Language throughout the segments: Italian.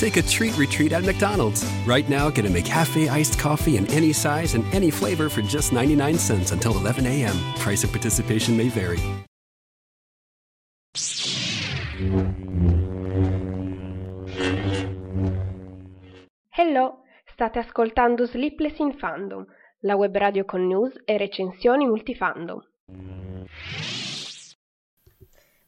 Take a treat retreat at McDonald's. Right now, get a McCafe iced coffee in any size and any flavor for just 99 cents until 11 a.m. Price of participation may vary. Hello, state ascoltando Sleepless in Fandom, la web radio con news e recensioni multifandom.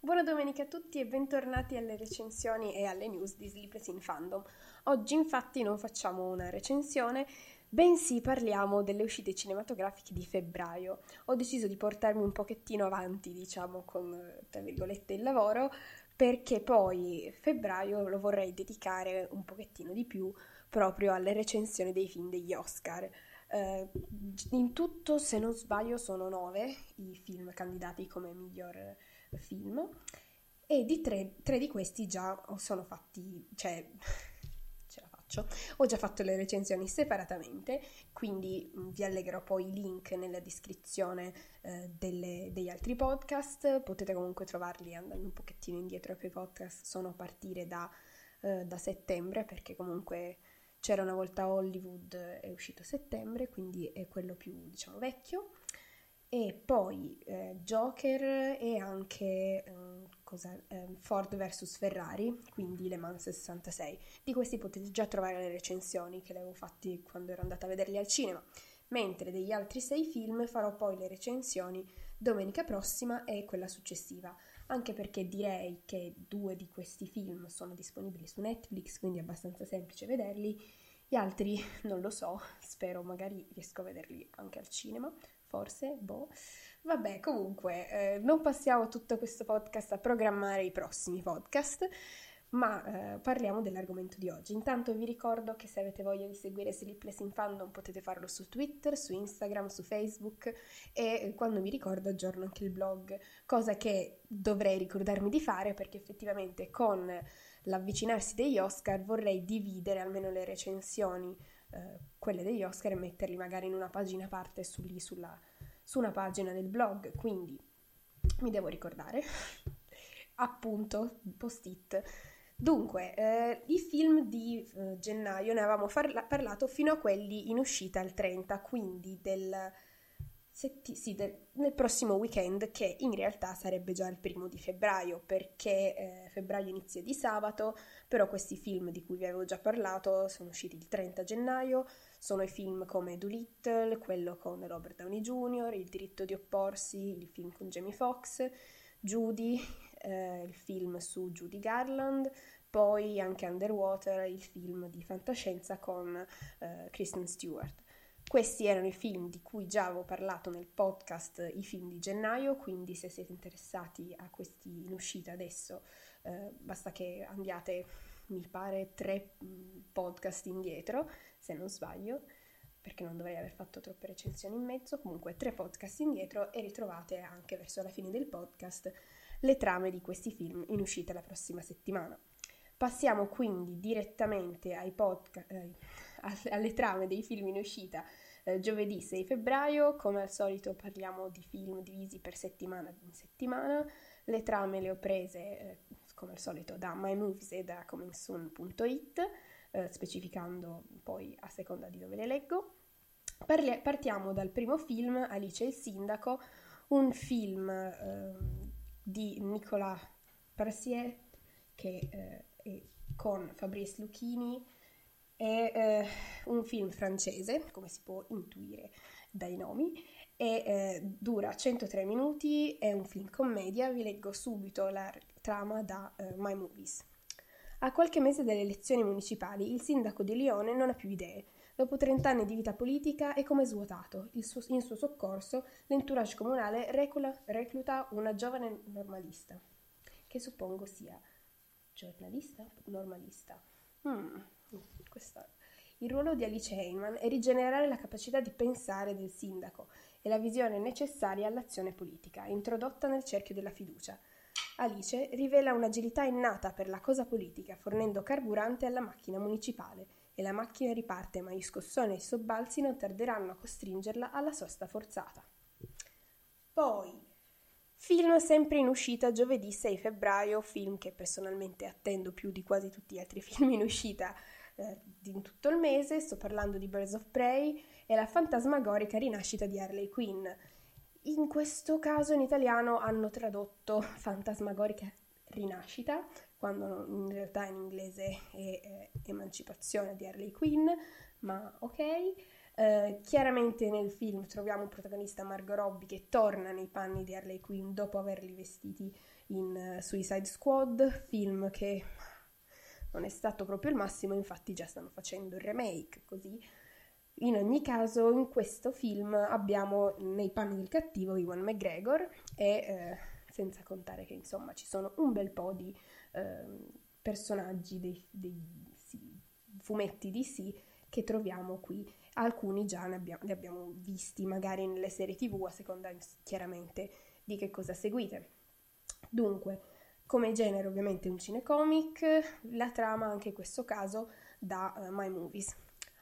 Buona domenica a tutti e bentornati alle recensioni e alle news di Sleepless in Fandom. Oggi infatti non facciamo una recensione, bensì parliamo delle uscite cinematografiche di febbraio. Ho deciso di portarmi un pochettino avanti, diciamo, con tra virgolette il lavoro, perché poi febbraio lo vorrei dedicare un pochettino di più proprio alle recensioni dei film degli Oscar. Uh, in tutto, se non sbaglio, sono nove i film candidati come miglior film. E di tre, tre di questi già sono fatti, cioè ce la faccio, ho già fatto le recensioni separatamente, quindi mm, vi allegherò poi i link nella descrizione eh, delle, degli altri podcast, potete comunque trovarli andando un pochettino indietro quei podcast, sono a partire da, eh, da settembre perché comunque c'era una volta Hollywood, è uscito settembre, quindi è quello più diciamo vecchio e poi eh, Joker e anche eh, Ford vs Ferrari, quindi Le Mans 66. Di questi potete già trovare le recensioni che le avevo fatte quando ero andata a vederli al cinema. Mentre degli altri sei film farò poi le recensioni domenica prossima e quella successiva, anche perché direi che due di questi film sono disponibili su Netflix, quindi è abbastanza semplice vederli. Gli altri non lo so, spero magari riesco a vederli anche al cinema forse, boh. Vabbè, comunque, eh, non passiamo tutto questo podcast a programmare i prossimi podcast, ma eh, parliamo dell'argomento di oggi. Intanto vi ricordo che se avete voglia di seguire Sleepless in Fandom potete farlo su Twitter, su Instagram, su Facebook e eh, quando vi ricordo aggiorno anche il blog, cosa che dovrei ricordarmi di fare perché effettivamente con l'avvicinarsi degli Oscar vorrei dividere almeno le recensioni eh, quelle degli Oscar e metterli magari in una pagina a parte su lì sulla, su una pagina del blog, quindi mi devo ricordare. Appunto, post-it. Dunque, eh, i film di eh, gennaio ne avevamo farla- parlato fino a quelli in uscita il 30, quindi del setti- sì, del, nel prossimo weekend, che in realtà sarebbe già il primo di febbraio, perché eh, febbraio inizia di sabato, però questi film di cui vi avevo già parlato sono usciti il 30 gennaio, sono i film come Doolittle, quello con Robert Downey Jr., Il diritto di opporsi, il film con Jamie Foxx, Judy, eh, il film su Judy Garland, poi anche Underwater, il film di fantascienza con eh, Kristen Stewart. Questi erano i film di cui già avevo parlato nel podcast I film di gennaio, quindi se siete interessati a questi in uscita adesso eh, basta che andiate, mi pare, tre mm, podcast indietro, se non sbaglio, perché non dovrei aver fatto troppe recensioni in mezzo, comunque tre podcast indietro e ritrovate anche verso la fine del podcast le trame di questi film in uscita la prossima settimana. Passiamo quindi direttamente ai podcast, eh, alle trame dei film in uscita eh, giovedì 6 febbraio. Come al solito parliamo di film divisi per settimana in settimana. Le trame le ho prese eh, come al solito da MyMovies e da comingsoon.it, eh, specificando poi a seconda di dove le leggo. Parli- partiamo dal primo film, Alice il sindaco, un film ehm, di Nicolas Parcier che eh, è con Fabrice Lucchini è eh, un film francese, come si può intuire dai nomi, e eh, dura 103 minuti, è un film commedia, vi leggo subito la trama da eh, My Movies. A qualche mese dalle elezioni municipali, il sindaco di Lione non ha più idee. Dopo 30 anni di vita politica è come svuotato. Suo, in suo soccorso, l'entourage comunale recula, recluta una giovane normalista, che suppongo sia giornalista? Normalista. Hmm, questa... Il ruolo di Alice Heyman è rigenerare la capacità di pensare del sindaco e la visione necessaria all'azione politica, introdotta nel cerchio della fiducia. Alice rivela un'agilità innata per la cosa politica, fornendo carburante alla macchina municipale, e la macchina riparte, ma gli scossoni e i sobbalzi non tarderanno a costringerla alla sosta forzata. Poi, film sempre in uscita giovedì 6 febbraio, film che personalmente attendo più di quasi tutti gli altri film in uscita eh, in tutto il mese, sto parlando di Birds of Prey e la fantasmagorica rinascita di Harley Quinn. In questo caso in italiano hanno tradotto fantasmagorica rinascita, quando in realtà in inglese è eh, emancipazione di Harley Quinn, ma ok. Eh, chiaramente nel film troviamo un protagonista Margot Robbie che torna nei panni di Harley Quinn dopo averli vestiti in uh, Suicide Squad, film che non è stato proprio il massimo, infatti già stanno facendo il remake, così. In ogni caso, in questo film abbiamo nei panni del cattivo Iwan McGregor e eh, senza contare che insomma ci sono un bel po' di eh, personaggi dei, dei sì, fumetti DC che troviamo qui. Alcuni già ne abbiamo, ne abbiamo visti magari nelle serie tv, a seconda chiaramente di che cosa seguite. Dunque, come genere ovviamente un cinecomic, la trama anche in questo caso da uh, My Movies.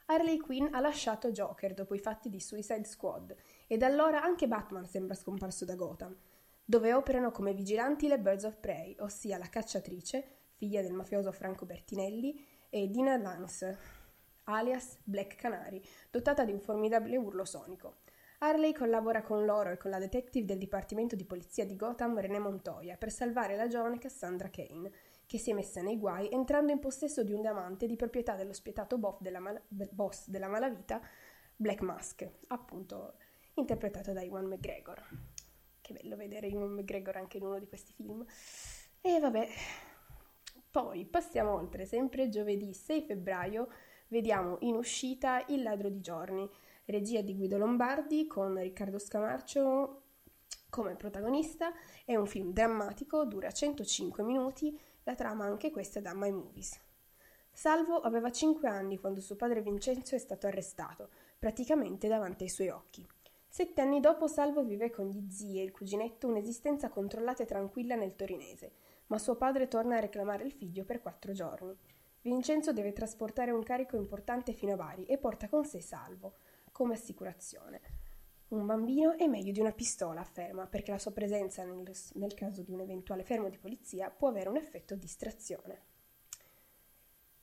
Harley Quinn ha lasciato Joker dopo i fatti di Suicide Squad e da allora anche Batman sembra scomparso da Gotham, dove operano come vigilanti le Birds of Prey, ossia la cacciatrice, figlia del mafioso Franco Bertinelli, e Dina Lance, alias Black Canary, dotata di un formidabile urlo sonico. Harley collabora con loro e con la detective del Dipartimento di Polizia di Gotham, René Montoya, per salvare la giovane Cassandra Kane, che si è messa nei guai entrando in possesso di un diamante di proprietà dello spietato della mal- boss della malavita, Black Mask, appunto interpretato da Iwan McGregor. Che bello vedere Iwan McGregor anche in uno di questi film. E vabbè, poi passiamo oltre, sempre giovedì 6 febbraio vediamo in uscita Il ladro di giorni, regia di Guido Lombardi con Riccardo Scamarcio come protagonista. È un film drammatico, dura 105 minuti, la trama anche questa è da My Movies. Salvo aveva 5 anni quando suo padre Vincenzo è stato arrestato, praticamente davanti ai suoi occhi. Sette anni dopo Salvo vive con gli zii e il cuginetto un'esistenza controllata e tranquilla nel torinese, ma suo padre torna a reclamare il figlio per quattro giorni. Vincenzo deve trasportare un carico importante fino a Bari e porta con sé Salvo come assicurazione. Un bambino è meglio di una pistola, afferma, perché la sua presenza nel, nel caso di un eventuale fermo di polizia può avere un effetto distrazione.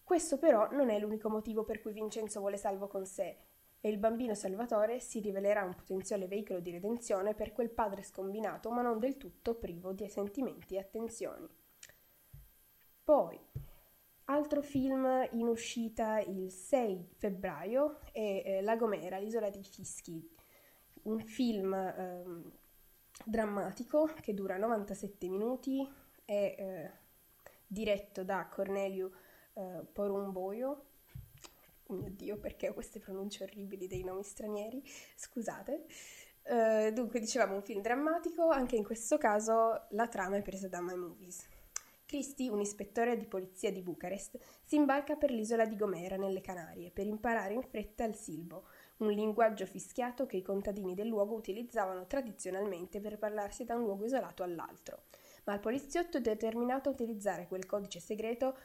Questo però non è l'unico motivo per cui Vincenzo vuole Salvo con sé e il bambino Salvatore si rivelerà un potenziale veicolo di redenzione per quel padre scombinato ma non del tutto privo di sentimenti e attenzioni. Poi, Altro film in uscita il 6 febbraio è eh, La Gomera, l'isola dei fischi, un film eh, drammatico che dura 97 minuti, è eh, diretto da Cornelio eh, Porumboio, oh mio Dio perché ho queste pronunce orribili dei nomi stranieri, scusate. Uh, dunque, dicevamo un film drammatico, anche in questo caso la trama è presa da My Movies. Christie, un ispettore di polizia di Bucarest, si imbarca per l'isola di Gomera, nelle Canarie, per imparare in fretta il silbo, un linguaggio fischiato che i contadini del luogo utilizzavano tradizionalmente per parlarsi da un luogo isolato all'altro. Ma il poliziotto è determinato a utilizzare quel codice segreto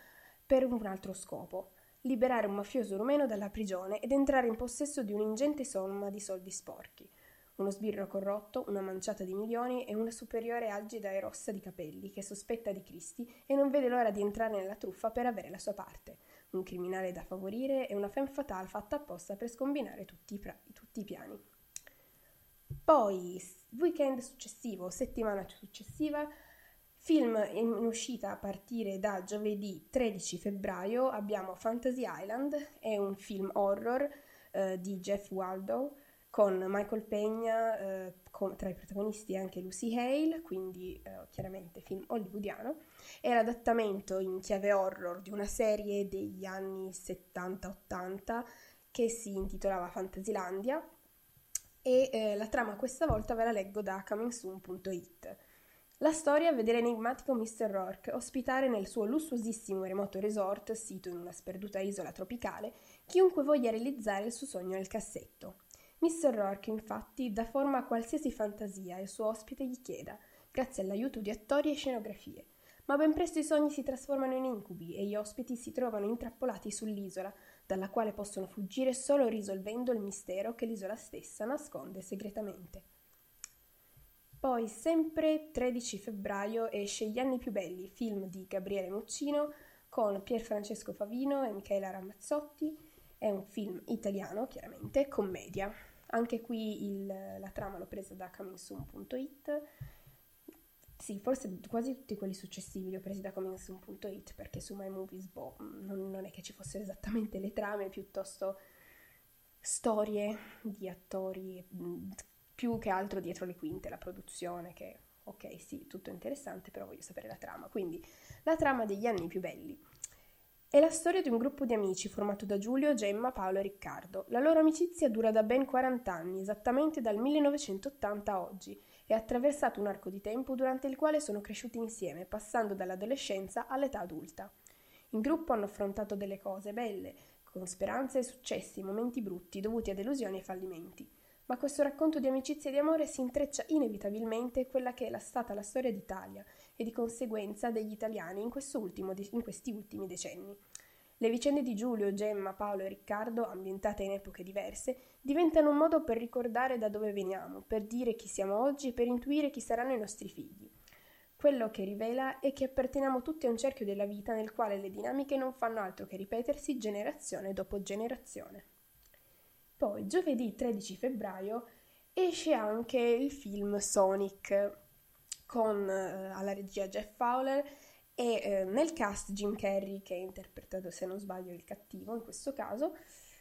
per un altro scopo, liberare un mafioso rumeno dalla prigione ed entrare in possesso di un'ingente somma di soldi sporchi uno sbirro corrotto, una manciata di milioni e una superiore algida e rossa di capelli che sospetta di Cristi e non vede l'ora di entrare nella truffa per avere la sua parte. Un criminale da favorire e una femme fatale fatta apposta per scombinare tutti i, pra- tutti i piani. Poi, weekend successivo, settimana successiva, film in uscita a partire da giovedì 13 febbraio abbiamo Fantasy Island, è un film horror eh, di Jeff Waldo con Michael Pegna eh, tra i protagonisti anche Lucy Hale, quindi eh, chiaramente film hollywoodiano, è l'adattamento in chiave horror di una serie degli anni 70-80 che si intitolava Fantasylandia e eh, la trama questa volta ve la leggo da comingsoon.it. La storia vede l'enigmatico Mr. Rourke ospitare nel suo lussuosissimo remoto resort, sito in una sperduta isola tropicale, chiunque voglia realizzare il suo sogno nel cassetto. Mr. Rourke infatti dà forma a qualsiasi fantasia il suo ospite gli chieda, grazie all'aiuto di attori e scenografie. Ma ben presto i sogni si trasformano in incubi e gli ospiti si trovano intrappolati sull'isola, dalla quale possono fuggire solo risolvendo il mistero che l'isola stessa nasconde segretamente. Poi, sempre 13 febbraio, esce Gli anni più belli, film di Gabriele Muccino con Pier Francesco Favino e Michela Ramazzotti. È un film italiano, chiaramente, commedia. Anche qui il, la trama l'ho presa da comingsoon.it sì, forse quasi tutti quelli successivi li ho presi da comingsoon.it perché su My Movies boh, non, non, è che ci fossero esattamente le trame, piuttosto storie di attori, più che altro dietro le quinte, la produzione che ok sì, tutto interessante, però voglio sapere la trama. Quindi la trama degli anni più belli. È la storia di un gruppo di amici formato da Giulio, Gemma, Paolo e Riccardo. La loro amicizia dura da ben 40 anni, esattamente dal 1980 a oggi e attraversato un arco di tempo durante il quale sono cresciuti insieme, passando dall'adolescenza all'età adulta. In gruppo hanno affrontato delle cose belle, con speranze e successi, momenti brutti dovuti a delusioni e fallimenti. Ma questo racconto di amicizia e di amore si intreccia inevitabilmente quella che è stata la storia d'Italia e di conseguenza degli italiani in, in questi ultimi decenni. Le vicende di Giulio, Gemma, Paolo e Riccardo, ambientate in epoche diverse, diventano un modo per ricordare da dove veniamo, per dire chi siamo oggi e per intuire chi saranno i nostri figli. Quello che rivela è che apparteniamo tutti a un cerchio della vita nel quale le dinamiche non fanno altro che ripetersi generazione dopo generazione. Poi, giovedì 13 febbraio, esce anche il film Sonic con eh, alla regia Jeff Fowler e eh, nel cast Jim Carrey che ha interpretato se non sbaglio il cattivo in questo caso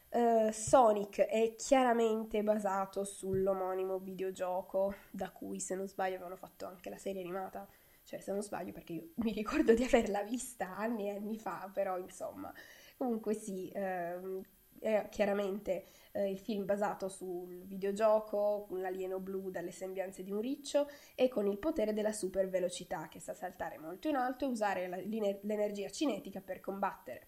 eh, Sonic è chiaramente basato sull'omonimo videogioco da cui se non sbaglio avevano fatto anche la serie animata. Cioè se non sbaglio perché io mi ricordo di averla vista anni e anni fa però insomma. Comunque sì ehm, è chiaramente eh, il film basato sul videogioco, con l'alieno blu dalle sembianze di un riccio e con il potere della super velocità che sa saltare molto in alto e usare la, l'energia cinetica per combattere.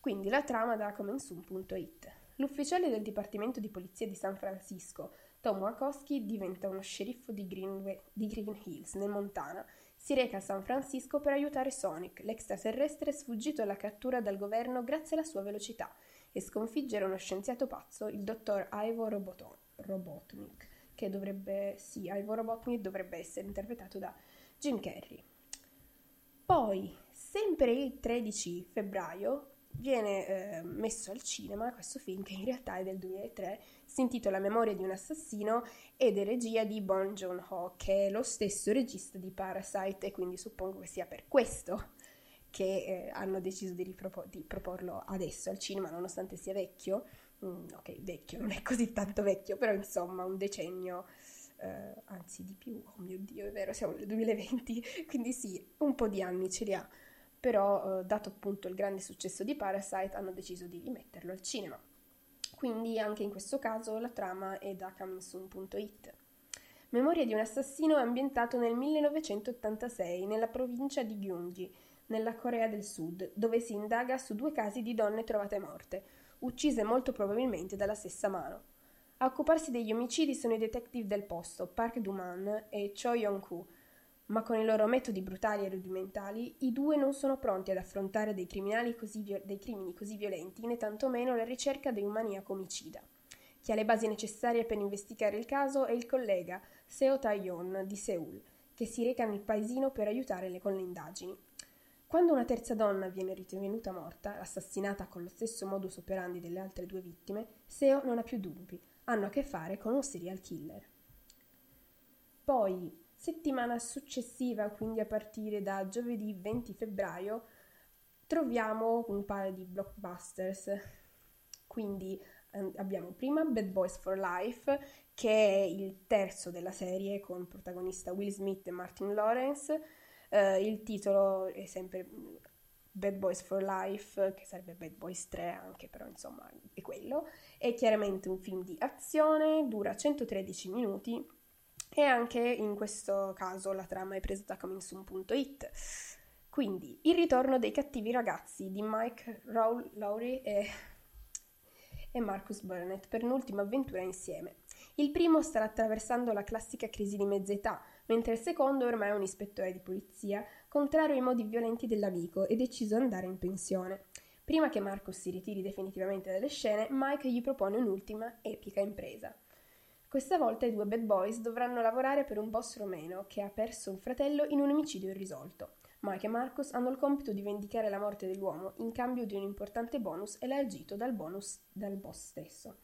Quindi la trama da comensun.it. L'ufficiale del Dipartimento di Polizia di San Francisco, Tom Wachowski, diventa uno sceriffo di, Greenway, di Green Hills, nel Montana. Si reca a San Francisco per aiutare Sonic, l'extraterrestre sfuggito alla cattura dal governo grazie alla sua velocità e sconfiggere uno scienziato pazzo, il dottor Ivo Roboton- Robotnik, che dovrebbe, sì, Ivo Robotnik dovrebbe essere interpretato da Jim Carrey. Poi, sempre il 13 febbraio, viene eh, messo al cinema questo film che in realtà è del 2003, si intitola Memoria di un assassino ed è regia di Bon Joon-ho, che è lo stesso regista di Parasite e quindi suppongo che sia per questo che eh, hanno deciso di, ripropo- di, proporlo adesso al cinema, nonostante sia vecchio. Mm, ok, vecchio, non è così tanto vecchio, però insomma un decennio, eh, anzi di più, oh mio Dio, è vero, siamo nel 2020, quindi sì, un po' di anni ce li ha. Però, eh, dato appunto il grande successo di Parasite, hanno deciso di rimetterlo al cinema. Quindi anche in questo caso la trama è da comingsoon.it. Memoria di un assassino è ambientato nel 1986 nella provincia di Gyeonggi, nella Corea del Sud, dove si indaga su due casi di donne trovate morte, uccise molto probabilmente dalla stessa mano. A occuparsi degli omicidi sono i detective del posto, Park Du-man e Cho Yong-koo, ma con i loro metodi brutali e rudimentali i due non sono pronti ad affrontare dei, vi- dei crimini così violenti né tantomeno la ricerca di un maniaco omicida. Chi ha le basi necessarie per investigare il caso è il collega Seo Tae-yeon di Seoul, che si reca nel paesino per aiutare le con le indagini. Quando una terza donna viene ritenuta morta, assassinata con lo stesso modus operandi delle altre due vittime, Seo non ha più dubbi, hanno a che fare con un serial killer. Poi, settimana successiva, quindi a partire da giovedì 20 febbraio, troviamo un paio di blockbusters. Quindi eh, abbiamo prima Bad Boys for Life, che è il terzo della serie con protagonista Will Smith e Martin Lawrence Uh, il titolo è sempre Bad Boys for Life, che sarebbe Bad Boys 3 anche, però insomma è quello. È chiaramente un film di azione, dura 113 minuti e anche in questo caso la trama è presa da comingsoon.it. Quindi, il ritorno dei cattivi ragazzi di Mike Lowry è, e Marcus Burnett per un'ultima avventura insieme. Il primo sta attraversando la classica crisi di mezza età, mentre il secondo è ormai un ispettore di polizia, contrario ai modi violenti dell'amico e deciso ad andare in pensione. Prima che Marcus si ritiri definitivamente dalle scene, Mike gli propone un'ultima epica impresa. Questa volta i due bad boys dovranno lavorare per un boss romeno che ha perso un fratello in un omicidio irrisolto. Mike e Marcus hanno il compito di vendicare la morte dell'uomo in cambio di un importante bonus elargito dal, bonus, dal boss stesso.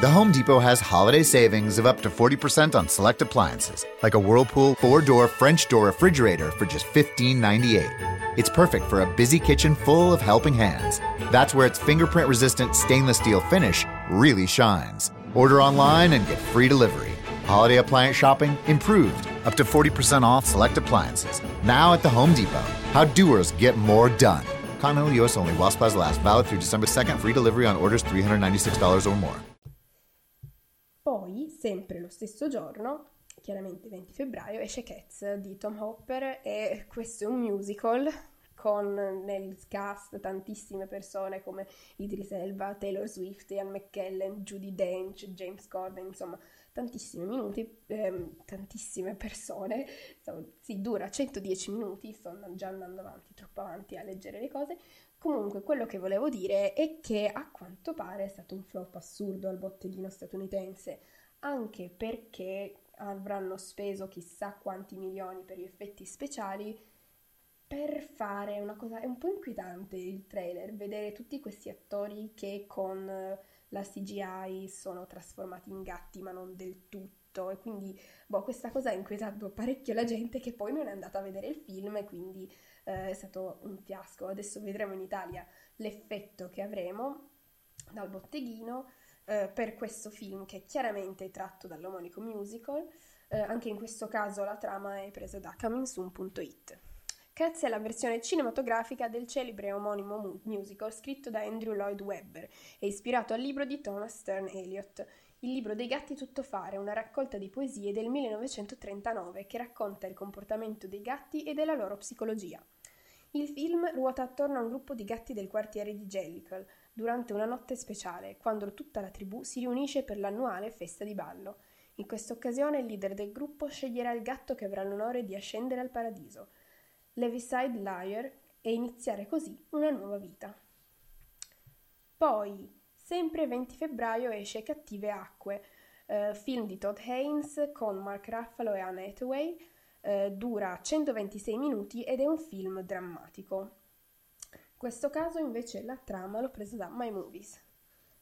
The Home Depot has holiday savings of up to 40% on select appliances, like a Whirlpool four door French door refrigerator for just $15.98. It's perfect for a busy kitchen full of helping hands. That's where its fingerprint resistant stainless steel finish really shines. Order online and get free delivery. Holiday appliance shopping improved, up to 40% off select appliances. Now at the Home Depot. How doers get more done. Continental US only while supplies last. Valid through December 2nd. Free delivery on orders $396 or more. Poi, sempre lo stesso giorno, chiaramente 20 febbraio, esce Cats di Tom Hopper e questo è un musical con nel cast tantissime persone come Idris Elba, Taylor Swift, Ian McKellen, Judy Dench, James Corden, insomma tantissimi minuti, ehm, tantissime persone, insomma, si dura 110 minuti, sto già andando avanti, troppo avanti a leggere le cose, comunque quello che volevo dire è che a quanto pare è stato un flop assurdo al botteghino statunitense, anche perché avranno speso chissà quanti milioni per gli effetti speciali, per fare una cosa, è un po' inquietante il trailer, vedere tutti questi attori che con eh, la CGI sono trasformati in gatti ma non del tutto. E quindi boh, questa cosa ha inquietato parecchio la gente che poi non è andata a vedere il film e quindi eh, è stato un fiasco. Adesso vedremo in Italia l'effetto che avremo dal botteghino eh, per questo film che è chiaramente tratto dall'omonico musical, eh, anche in questo caso la trama è presa da comingsoon.it. Cats è la versione cinematografica del celebre omonimo musical scritto da Andrew Lloyd Webber e ispirato al libro di Thomas Stern Eliot, Il libro dei gatti tuttofare, una raccolta di poesie del 1939 che racconta il comportamento dei gatti e della loro psicologia. Il film ruota attorno a un gruppo di gatti del quartiere di Jellicle durante una notte speciale, quando tutta la tribù si riunisce per l'annuale festa di ballo. In questa occasione il leader del gruppo sceglierà il gatto che avrà l'onore di ascendere al paradiso. Leviside Liar e iniziare così una nuova vita. Poi, sempre 20 febbraio, esce Cattive Acque, eh, film di Todd Haynes con Mark Ruffalo e Anna Hathaway, eh, dura 126 minuti ed è un film drammatico. Questo caso invece la trama l'ho presa da My Movies.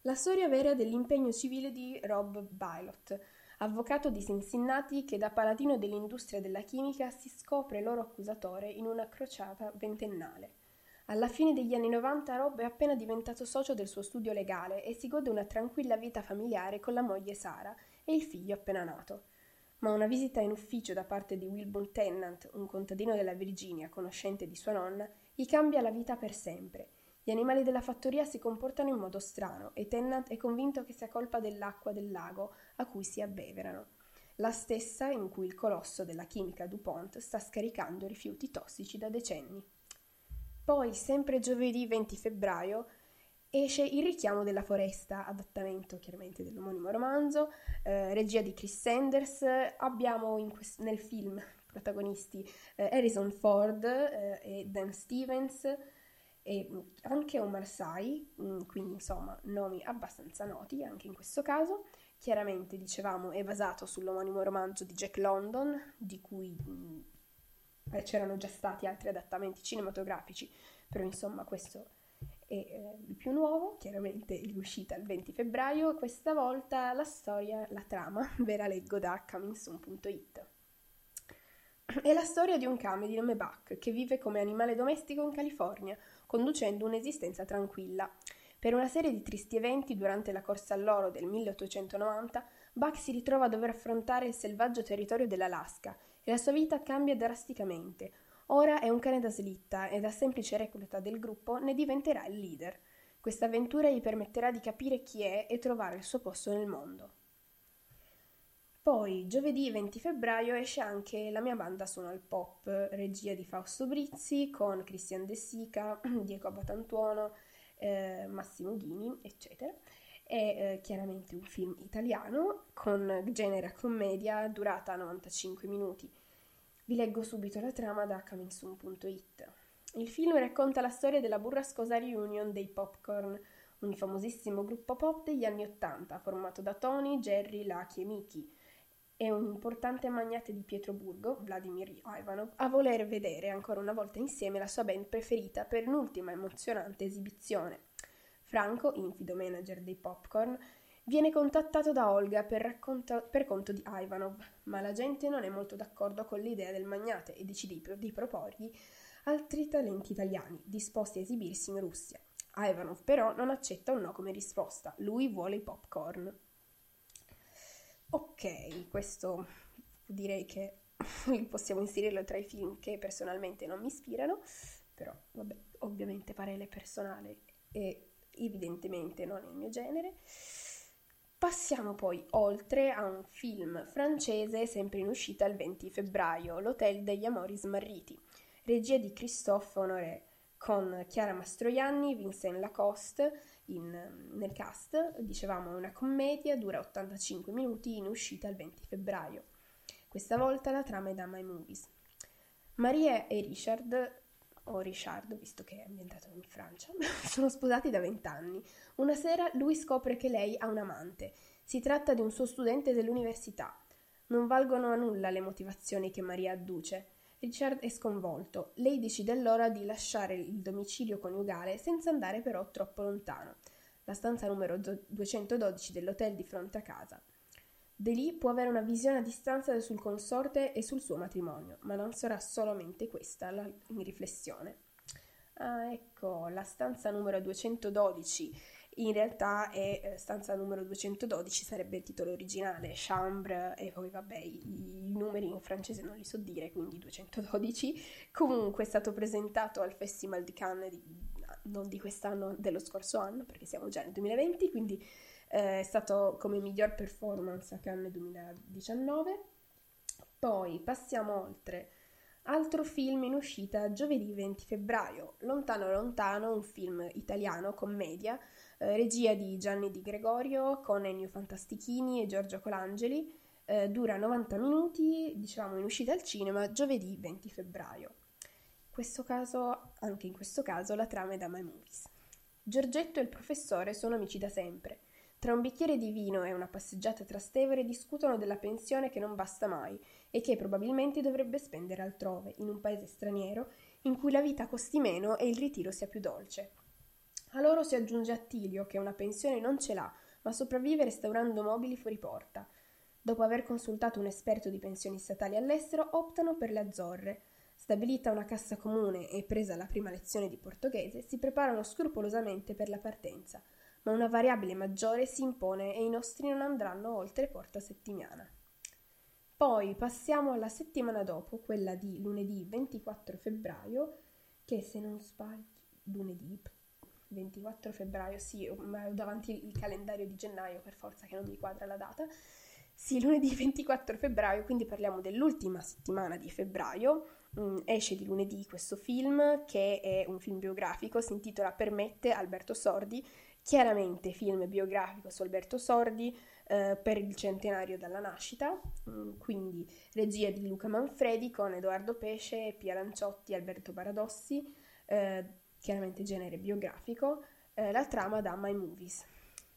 La storia vera dell'impegno civile di Rob Bilot, avvocato di Cincinnati che da paladino dell'industria della chimica si scopre loro accusatore in una crociata ventennale. Alla fine degli anni 90 Rob è appena diventato socio del suo studio legale e si gode una tranquilla vita familiare con la moglie Sara e il figlio appena nato. Ma una visita in ufficio da parte di Wilbur Tennant, un contadino della Virginia, conoscente di sua nonna, gli cambia la vita per sempre gli animali della fattoria si comportano in modo strano e Tennant è convinto che sia colpa dell'acqua del lago a cui si abbeverano, la stessa in cui il colosso della chimica DuPont sta scaricando rifiuti tossici da decenni. Poi, sempre giovedì 20 febbraio, esce Il richiamo della foresta, adattamento chiaramente dell'omonimo romanzo, eh, regia di Chris Sanders. Abbiamo quest- nel film protagonisti eh, Harrison Ford eh, e Dan Stevens, e mm, anche Omar Sy, mm, quindi insomma nomi abbastanza noti anche in questo caso. Chiaramente dicevamo è basato sull'omonimo romanzo di Jack London, di cui mh, mm, c'erano già stati altri adattamenti cinematografici, però insomma questo è eh, il più nuovo, chiaramente in uscita il 20 febbraio. Questa volta la storia, la trama, ve la leggo da comingsoon.it. È la storia di un cane di nome Buck che vive come animale domestico in California conducendo un'esistenza tranquilla. Per una serie di tristi eventi durante la corsa all'oro del 1890, Buck si ritrova a dover affrontare il selvaggio territorio dell'Alaska e la sua vita cambia drasticamente. Ora è un cane da slitta e da semplice recluta del gruppo ne diventerà il leader. Questa avventura gli permetterà di capire chi è e trovare il suo posto nel mondo. Poi, giovedì 20 febbraio, esce anche La mia banda suona il pop, regia di Fausto Brizzi, con Cristian De Sica, Diego Abatantuono, eh, Massimo Ghini, eccetera. È eh, chiaramente un film italiano con genere commedia, durata 95 minuti. Vi leggo subito la trama da comingsoon.it. Il film racconta la storia della burrascosa reunion dei Popcorn, un famosissimo gruppo pop degli anni Ottanta, formato da Tony, Jerry, Lucky e Mickey, e un importante magnate di Pietroburgo, Vladimir Ivanov, a voler vedere ancora una volta insieme la sua band preferita per un'ultima emozionante esibizione. Franco, infido manager dei Popcorn, viene contattato da Olga per, racconta- per conto di Ivanov, ma la gente non è molto d'accordo con l'idea del magnate e decide di proporgli altri talenti italiani disposti a esibirsi in Russia. Ivanov però non accetta un no come risposta, lui vuole i popcorn. Ok, questo direi che possiamo inserirlo tra i film che personalmente non mi ispirano, però vabbè, ovviamente parere personale e evidentemente non è il mio genere. Passiamo poi oltre a un film francese sempre in uscita il 20 febbraio, L'Hotel degli Amori Smarriti, regia di Christophe Honoré, con Chiara Mastroianni, Vincent Lacoste in, nel cast. Dicevamo è una commedia, dura 85 minuti, in uscita il 20 febbraio. Questa volta la trama è da My Movies. Maria e Richard, o Richard, visto che è ambientato in Francia, sono sposati da 20 anni. Una sera lui scopre che lei ha un amante. Si tratta di un suo studente dell'università. Non valgono a nulla le motivazioni che Maria adduce. Richard è sconvolto. Lei decide allora di lasciare il domicilio coniugale senza andare però troppo lontano. La stanza numero 212 dell'hotel di fronte a casa. De lì può avere una visione a distanza sul consorte e sul suo matrimonio, ma non sarà solamente questa la riflessione. Ah, ecco, la stanza numero 212 in realtà è eh, stanza numero 212, sarebbe il titolo originale, Chambre, e poi vabbè i, numeri in francese non li so dire, quindi 212. Comunque è stato presentato al Festival di Cannes, di, non di quest'anno, dello scorso anno, perché siamo già nel 2020, quindi eh, è stato come miglior performance a Cannes 2019. Poi passiamo oltre. Altro film in uscita giovedì 20 febbraio, Lontano Lontano, un film italiano, commedia, eh, regia di Gianni Di Gregorio con Ennio Fantastichini e Giorgio Colangeli, eh, dura 90 minuti, diciamo in uscita al cinema giovedì 20 febbraio. Questo caso, anche in questo caso, la trama è da My Movies. Giorgetto e il professore sono amici da sempre. Tra un bicchiere di vino e una passeggiata Trastevere discutono della pensione che non basta mai e che probabilmente dovrebbe spendere altrove, in un paese straniero, in cui la vita costi meno e il ritiro sia più dolce. A loro si aggiunge Attilio, che una pensione non ce l'ha, ma sopravvive restaurando mobili fuori porta. Dopo aver consultato un esperto di pensioni statali all'estero, optano per le Azzorre. Stabilita una cassa comune e presa la prima lezione di portoghese, si preparano scrupolosamente per la partenza, ma una variabile maggiore si impone e i nostri non andranno oltre Porta Settimana. Poi passiamo alla settimana dopo, quella di lunedì 24 febbraio, che se non sbaglio, lunedì 24 febbraio, sì, ho davanti il calendario di gennaio per forza che non mi quadra la data. Sì, lunedì 24 febbraio, quindi parliamo dell'ultima settimana di febbraio. Mm, esce di lunedì questo film che è un film biografico, si intitola Permette Alberto Sordi, chiaramente film biografico su Alberto Sordi eh, per il centenario dalla nascita, mm, quindi regia di Luca Manfredi con Edoardo Pesce, Pia Lanciotti, Alberto Baradossi. Eh, chiaramente genere biografico, eh, la trama da My Movies.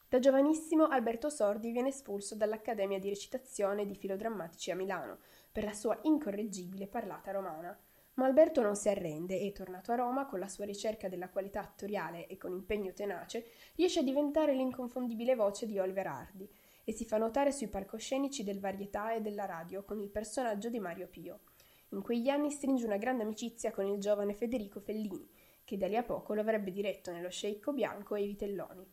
Da giovanissimo Alberto Sordi viene espulso dall'Accademia di recitazione di filodrammatici a Milano per la sua incorreggibile parlata romana. Ma Alberto non si arrende e, tornato a Roma, con la sua ricerca della qualità attoriale e con impegno tenace, riesce a diventare l'inconfondibile voce di Oliver Hardy e si fa notare sui palcoscenici del varietà e della radio con il personaggio di Mario Pio. In quegli anni stringe una grande amicizia con il giovane Federico Fellini, che da lì a poco lo avrebbe diretto nello sceicco bianco e i vitelloni.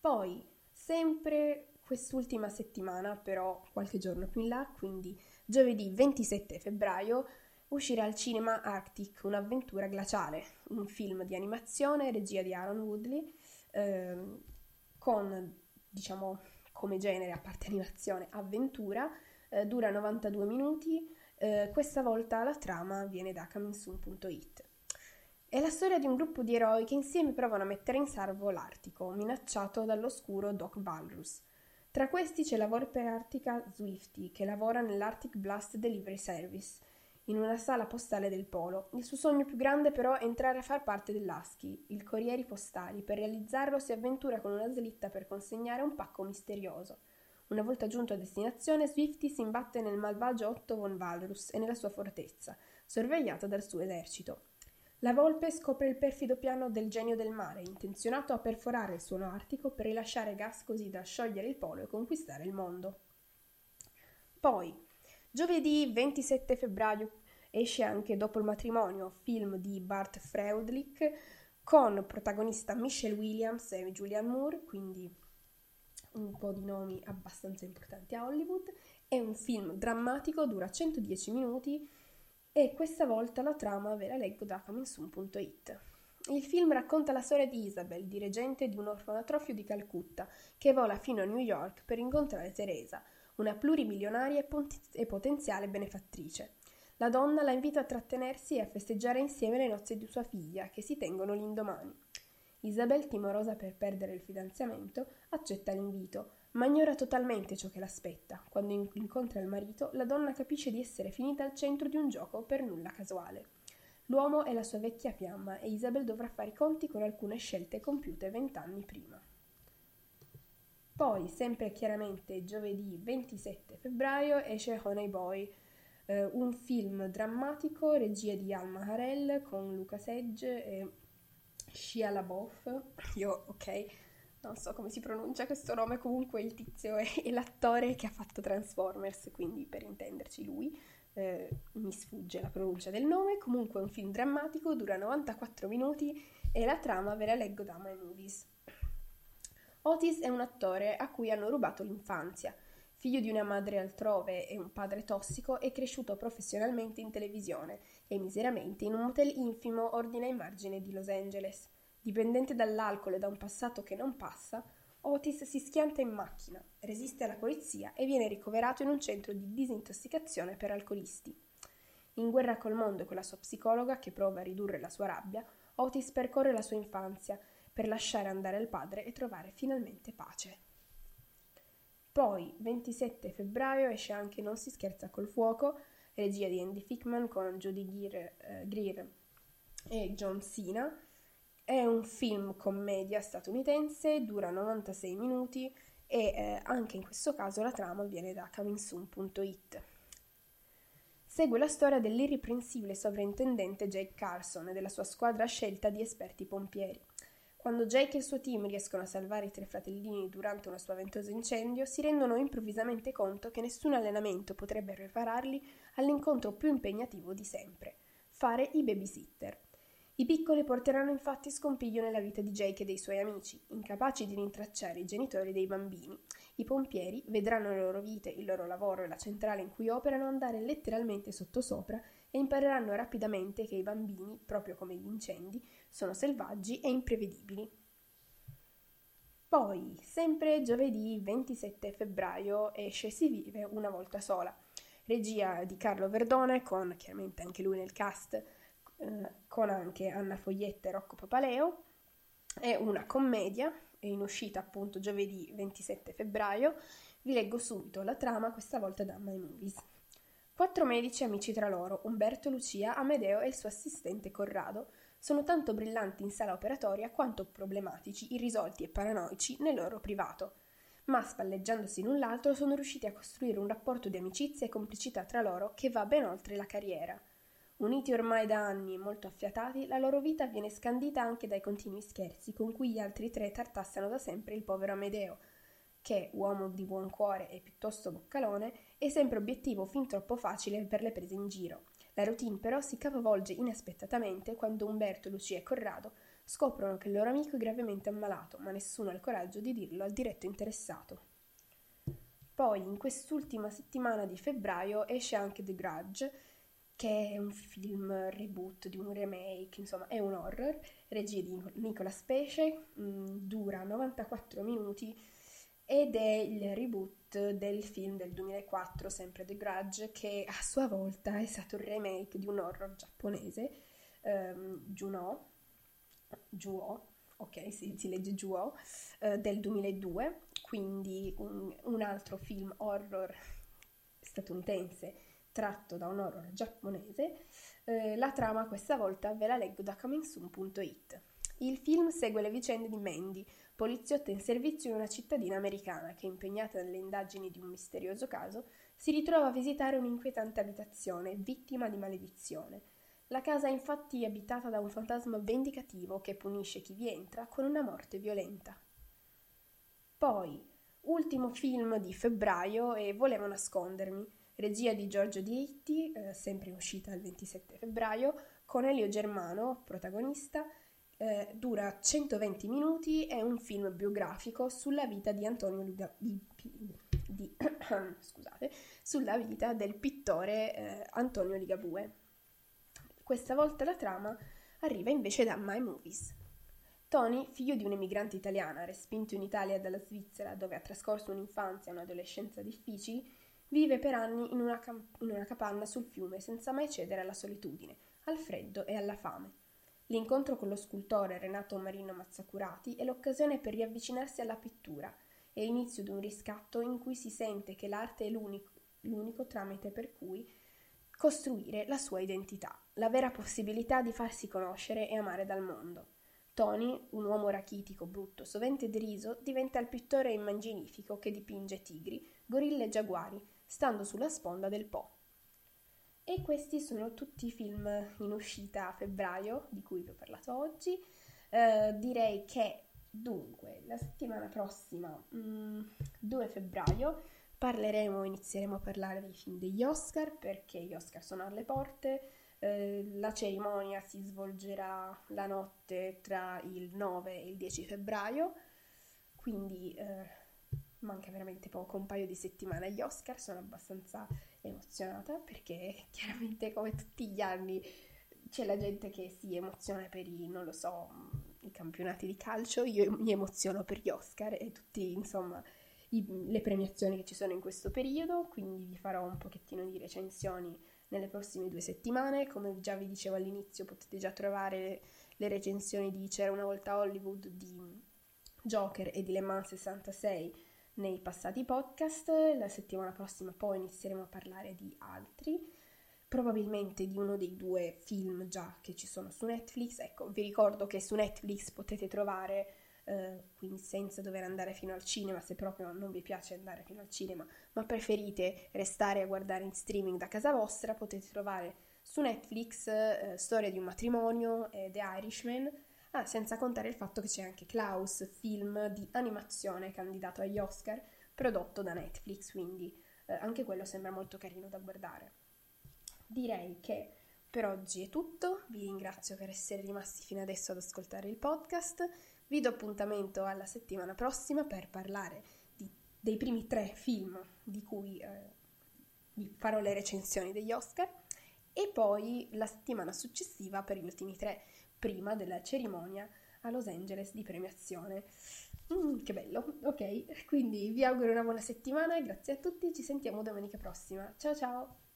Poi, sempre quest'ultima settimana, però qualche giorno più in là, quindi giovedì 27 febbraio, uscirà al cinema Arctic, un'avventura glaciale, un film di animazione, regia di Aaron Woodley, ehm, con, diciamo, come genere, a parte animazione, avventura, eh, dura 92 minuti, eh, questa volta la trama viene da comingsoon.it. È la storia di un gruppo di eroi che insieme provano a mettere in salvo l'Artico, minacciato dall'oscuro Doc Valrus. Tra questi c'è la volpe artica Swifty, che lavora nell'Arctic Blast Delivery Service, in una sala postale del Polo. Il suo sogno più grande però è entrare a far parte dell'ASCII, il Corrieri Postali. Per realizzarlo si avventura con una slitta per consegnare un pacco misterioso. Una volta giunto a destinazione, Swifty si imbatte nel malvagio Otto von Valrus e nella sua fortezza, sorvegliata dal suo esercito. La volpe scopre il perfido piano del genio del mare, intenzionato a perforare il suono artico per rilasciare gas così da sciogliere il polo e conquistare il mondo. Poi, giovedì 27 febbraio esce anche Dopo il matrimonio, film di Bart Freudlich con protagonista Michelle Williams e Julianne Moore, quindi un po' di nomi abbastanza importanti a Hollywood. È un film drammatico, dura 110 minuti e questa volta la trama ve la leggo da comingsoon.it. Il film racconta la storia di Isabel, dirigente di un orfanatrofio di Calcutta, che vola fino a New York per incontrare Teresa, una plurimilionaria e potenziale benefattrice. La donna la invita a trattenersi e a festeggiare insieme le nozze di sua figlia, che si tengono l'indomani. Isabel, timorosa per perdere il fidanzamento, accetta l'invito, ma ignora totalmente ciò che l'aspetta. Quando incontra il marito, la donna capisce di essere finita al centro di un gioco per nulla casuale. L'uomo è la sua vecchia fiamma e Isabel dovrà fare i conti con alcune scelte compiute vent'anni prima. Poi, sempre chiaramente giovedì 27 febbraio, esce Honey Boy, un film drammatico, regia di Alma Harel con Luca Sedge e Shia LaBeouf. Io, ok, non so come si pronuncia questo nome, comunque il tizio è, è l'attore che ha fatto Transformers, quindi per intenderci lui, eh, mi sfugge la pronuncia del nome, comunque è un film drammatico, dura 94 minuti e la trama ve la leggo da My Movies. Otis è un attore a cui hanno rubato l'infanzia. Figlio di una madre altrove e un padre tossico, è cresciuto professionalmente in televisione e miseramente in un motel infimo ordine ai margini di Los Angeles. Dipendente dall'alcol e da un passato che non passa, Otis si schianta in macchina, resiste alla polizia e viene ricoverato in un centro di disintossicazione per alcolisti. In guerra col mondo e con la sua psicologa che prova a ridurre la sua rabbia, Otis percorre la sua infanzia per lasciare andare il padre e trovare finalmente pace. Poi, 27 febbraio, esce anche Non si scherza col fuoco, regia di Andy Fickman con Jodie Greer, eh, Greer e John Cena, è un film commedia statunitense, dura 96 minuti e eh, anche in questo caso la trama viene da comingsoon.it. Segue la storia dell'irreprensibile sovrintendente Jake Carson e della sua squadra scelta di esperti pompieri. Quando Jake e il suo team riescono a salvare i tre fratellini durante uno spaventoso incendio, si rendono improvvisamente conto che nessun allenamento potrebbe prepararli all'incontro più impegnativo di sempre, fare i babysitter. I piccoli porteranno infatti scompiglio nella vita di Jake e dei suoi amici, incapaci di rintracciare i genitori dei bambini. I pompieri vedranno le loro vite, il loro lavoro e la centrale in cui operano andare letteralmente sottosopra e impareranno rapidamente che i bambini, proprio come gli incendi, sono selvaggi e imprevedibili. Poi, sempre giovedì 27 febbraio, esce Si vive una volta sola, regia di Carlo Verdone, con chiaramente anche lui nel cast eh, con anche Anna Foglietta e Rocco Papaleo. È una commedia, è in uscita appunto giovedì 27 febbraio. Vi leggo subito la trama, questa volta da My Movies. Quattro medici amici tra loro, Umberto, Lucia, Amedeo e il suo assistente Corrado, sono tanto brillanti in sala operatoria quanto problematici, irrisolti e paranoici nel loro privato. Ma spalleggiandosi l'un l'altro sono riusciti a costruire un rapporto di amicizia e complicità tra loro che va ben oltre la carriera. Uniti ormai da anni e molto affiatati, la loro vita viene scandita anche dai continui scherzi con cui gli altri tre tartassano da sempre il povero Amedeo, che, uomo di buon cuore e piuttosto boccalone, è sempre obiettivo fin troppo facile per le prese in giro. La routine però si capovolge inaspettatamente quando Umberto, Lucia e Corrado scoprono che il loro amico è gravemente ammalato, ma nessuno ha il coraggio di dirlo al diretto interessato. Poi, in quest'ultima settimana di febbraio, esce anche The Grudge, che è un film reboot di un remake, insomma è un horror, regia di Nicola Pesce, mh, mm, dura 94 minuti ed è il reboot del film del 2004, sempre The Grudge, che a sua volta è stato il remake di un horror giapponese ehm, Juno, Juo, ok, si, si legge Juo, eh, del 2002, quindi un, un altro film horror statunitense tratto da un horror giapponese. Eh, la trama questa volta ve la leggo da comingsoon.it. Il film segue le vicende di Mandy, poliziotta in servizio in una cittadina americana che, impegnata nelle indagini di un misterioso caso, si ritrova a visitare un'inquietante abitazione, vittima di maledizione. La casa è infatti abitata da un fantasma vendicativo che punisce chi vi entra con una morte violenta. Poi, ultimo film di febbraio e Volevo nascondermi, regia di Giorgio Dietti, eh, sempre uscita il 27 febbraio, con Elio Germano, protagonista, eh, dura 120 minuti, è un film biografico sulla vita di Antonio Luga- di, di, scusate, sulla vita del pittore eh, Antonio Ligabue. Questa volta la trama arriva invece da My Movies. Tony, figlio di un'emigrante italiana respinto in Italia dalla Svizzera, dove ha trascorso un'infanzia e un'adolescenza difficili, vive per anni in una, camp- in una capanna sul fiume senza mai cedere alla solitudine, al freddo e alla fame. L'incontro con lo scultore Renato Marino Mazzacurati è l'occasione per riavvicinarsi alla pittura e l'inizio di un riscatto in cui si sente che l'arte è l'unico, l'unico tramite per cui costruire la sua identità, la vera possibilità di farsi conoscere e amare dal mondo. Tony, un uomo rachitico, brutto, sovente deriso, diventa il pittore immaginifico che dipinge tigri, gorille e giaguari, stando sulla sponda del Po. E questi sono tutti i film in uscita a febbraio di cui vi ho parlato oggi. Eh, direi che dunque la settimana prossima, mh, mm, 2 febbraio, parleremo, inizieremo a parlare dei film degli Oscar perché gli Oscar sono alle porte. Eh, la cerimonia si svolgerà la notte tra il 9 e il 10 febbraio, quindi eh, manca veramente poco, un paio di settimane agli Oscar, sono abbastanza emozionata perché chiaramente come tutti gli anni c'è la gente che si emoziona per i, non lo so, i campionati di calcio, io mi emoziono per gli Oscar e tutti, insomma, i, le premiazioni che ci sono in questo periodo, quindi vi farò un pochettino di recensioni nelle prossime due settimane. Come già vi dicevo all'inizio, potete già trovare le recensioni di C'era una volta Hollywood di Joker e di Le Mans 66 nei passati podcast. La settimana prossima poi inizieremo a parlare di altri, probabilmente di uno dei due film già che ci sono su Netflix. Ecco, vi ricordo che su Netflix potete trovare eh, quindi senza dover andare fino al cinema se proprio non vi piace andare fino al cinema, ma preferite restare a guardare in streaming da casa vostra, potete trovare su Netflix eh, Storia di un matrimonio e The Irishman, ah, senza contare il fatto che c'è anche Klaus, film di animazione candidato agli Oscar, prodotto da Netflix, quindi eh, anche quello sembra molto carino da guardare. Direi che per oggi è tutto, vi ringrazio per essere rimasti fino adesso ad ascoltare il podcast. Vi do appuntamento alla settimana prossima per parlare di, dei primi tre film di cui eh, vi farò le recensioni degli Oscar e poi la settimana successiva per gli ultimi tre prima della cerimonia a Los Angeles di premiazione. Mm, che bello, ok, quindi vi auguro una buona settimana grazie a tutti, ci sentiamo domenica prossima. Ciao ciao!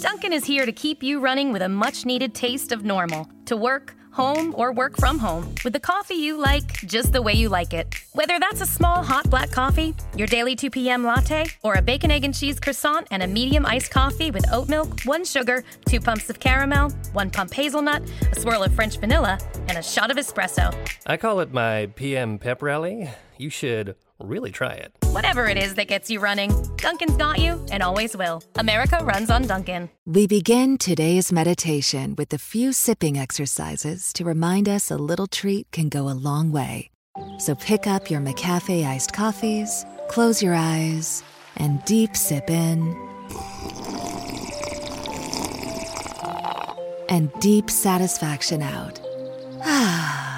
Duncan is here to keep you running with a much needed taste of normal. To work, home, or work from home with the coffee you like just the way you like it. Whether that's a small hot black coffee, your daily 2 p.m. latte, or a bacon, egg, and cheese croissant and a medium iced coffee with oat milk, one sugar, two pumps of caramel, one pump hazelnut, a swirl of French vanilla, and a shot of espresso. I call it my PM pep rally. You should really try it. Whatever it is that gets you running, Duncan's got you and always will. America runs on Duncan. We begin today's meditation with a few sipping exercises to remind us a little treat can go a long way. So pick up your McCafe iced coffees, close your eyes, and deep sip in. And deep satisfaction out. Ah.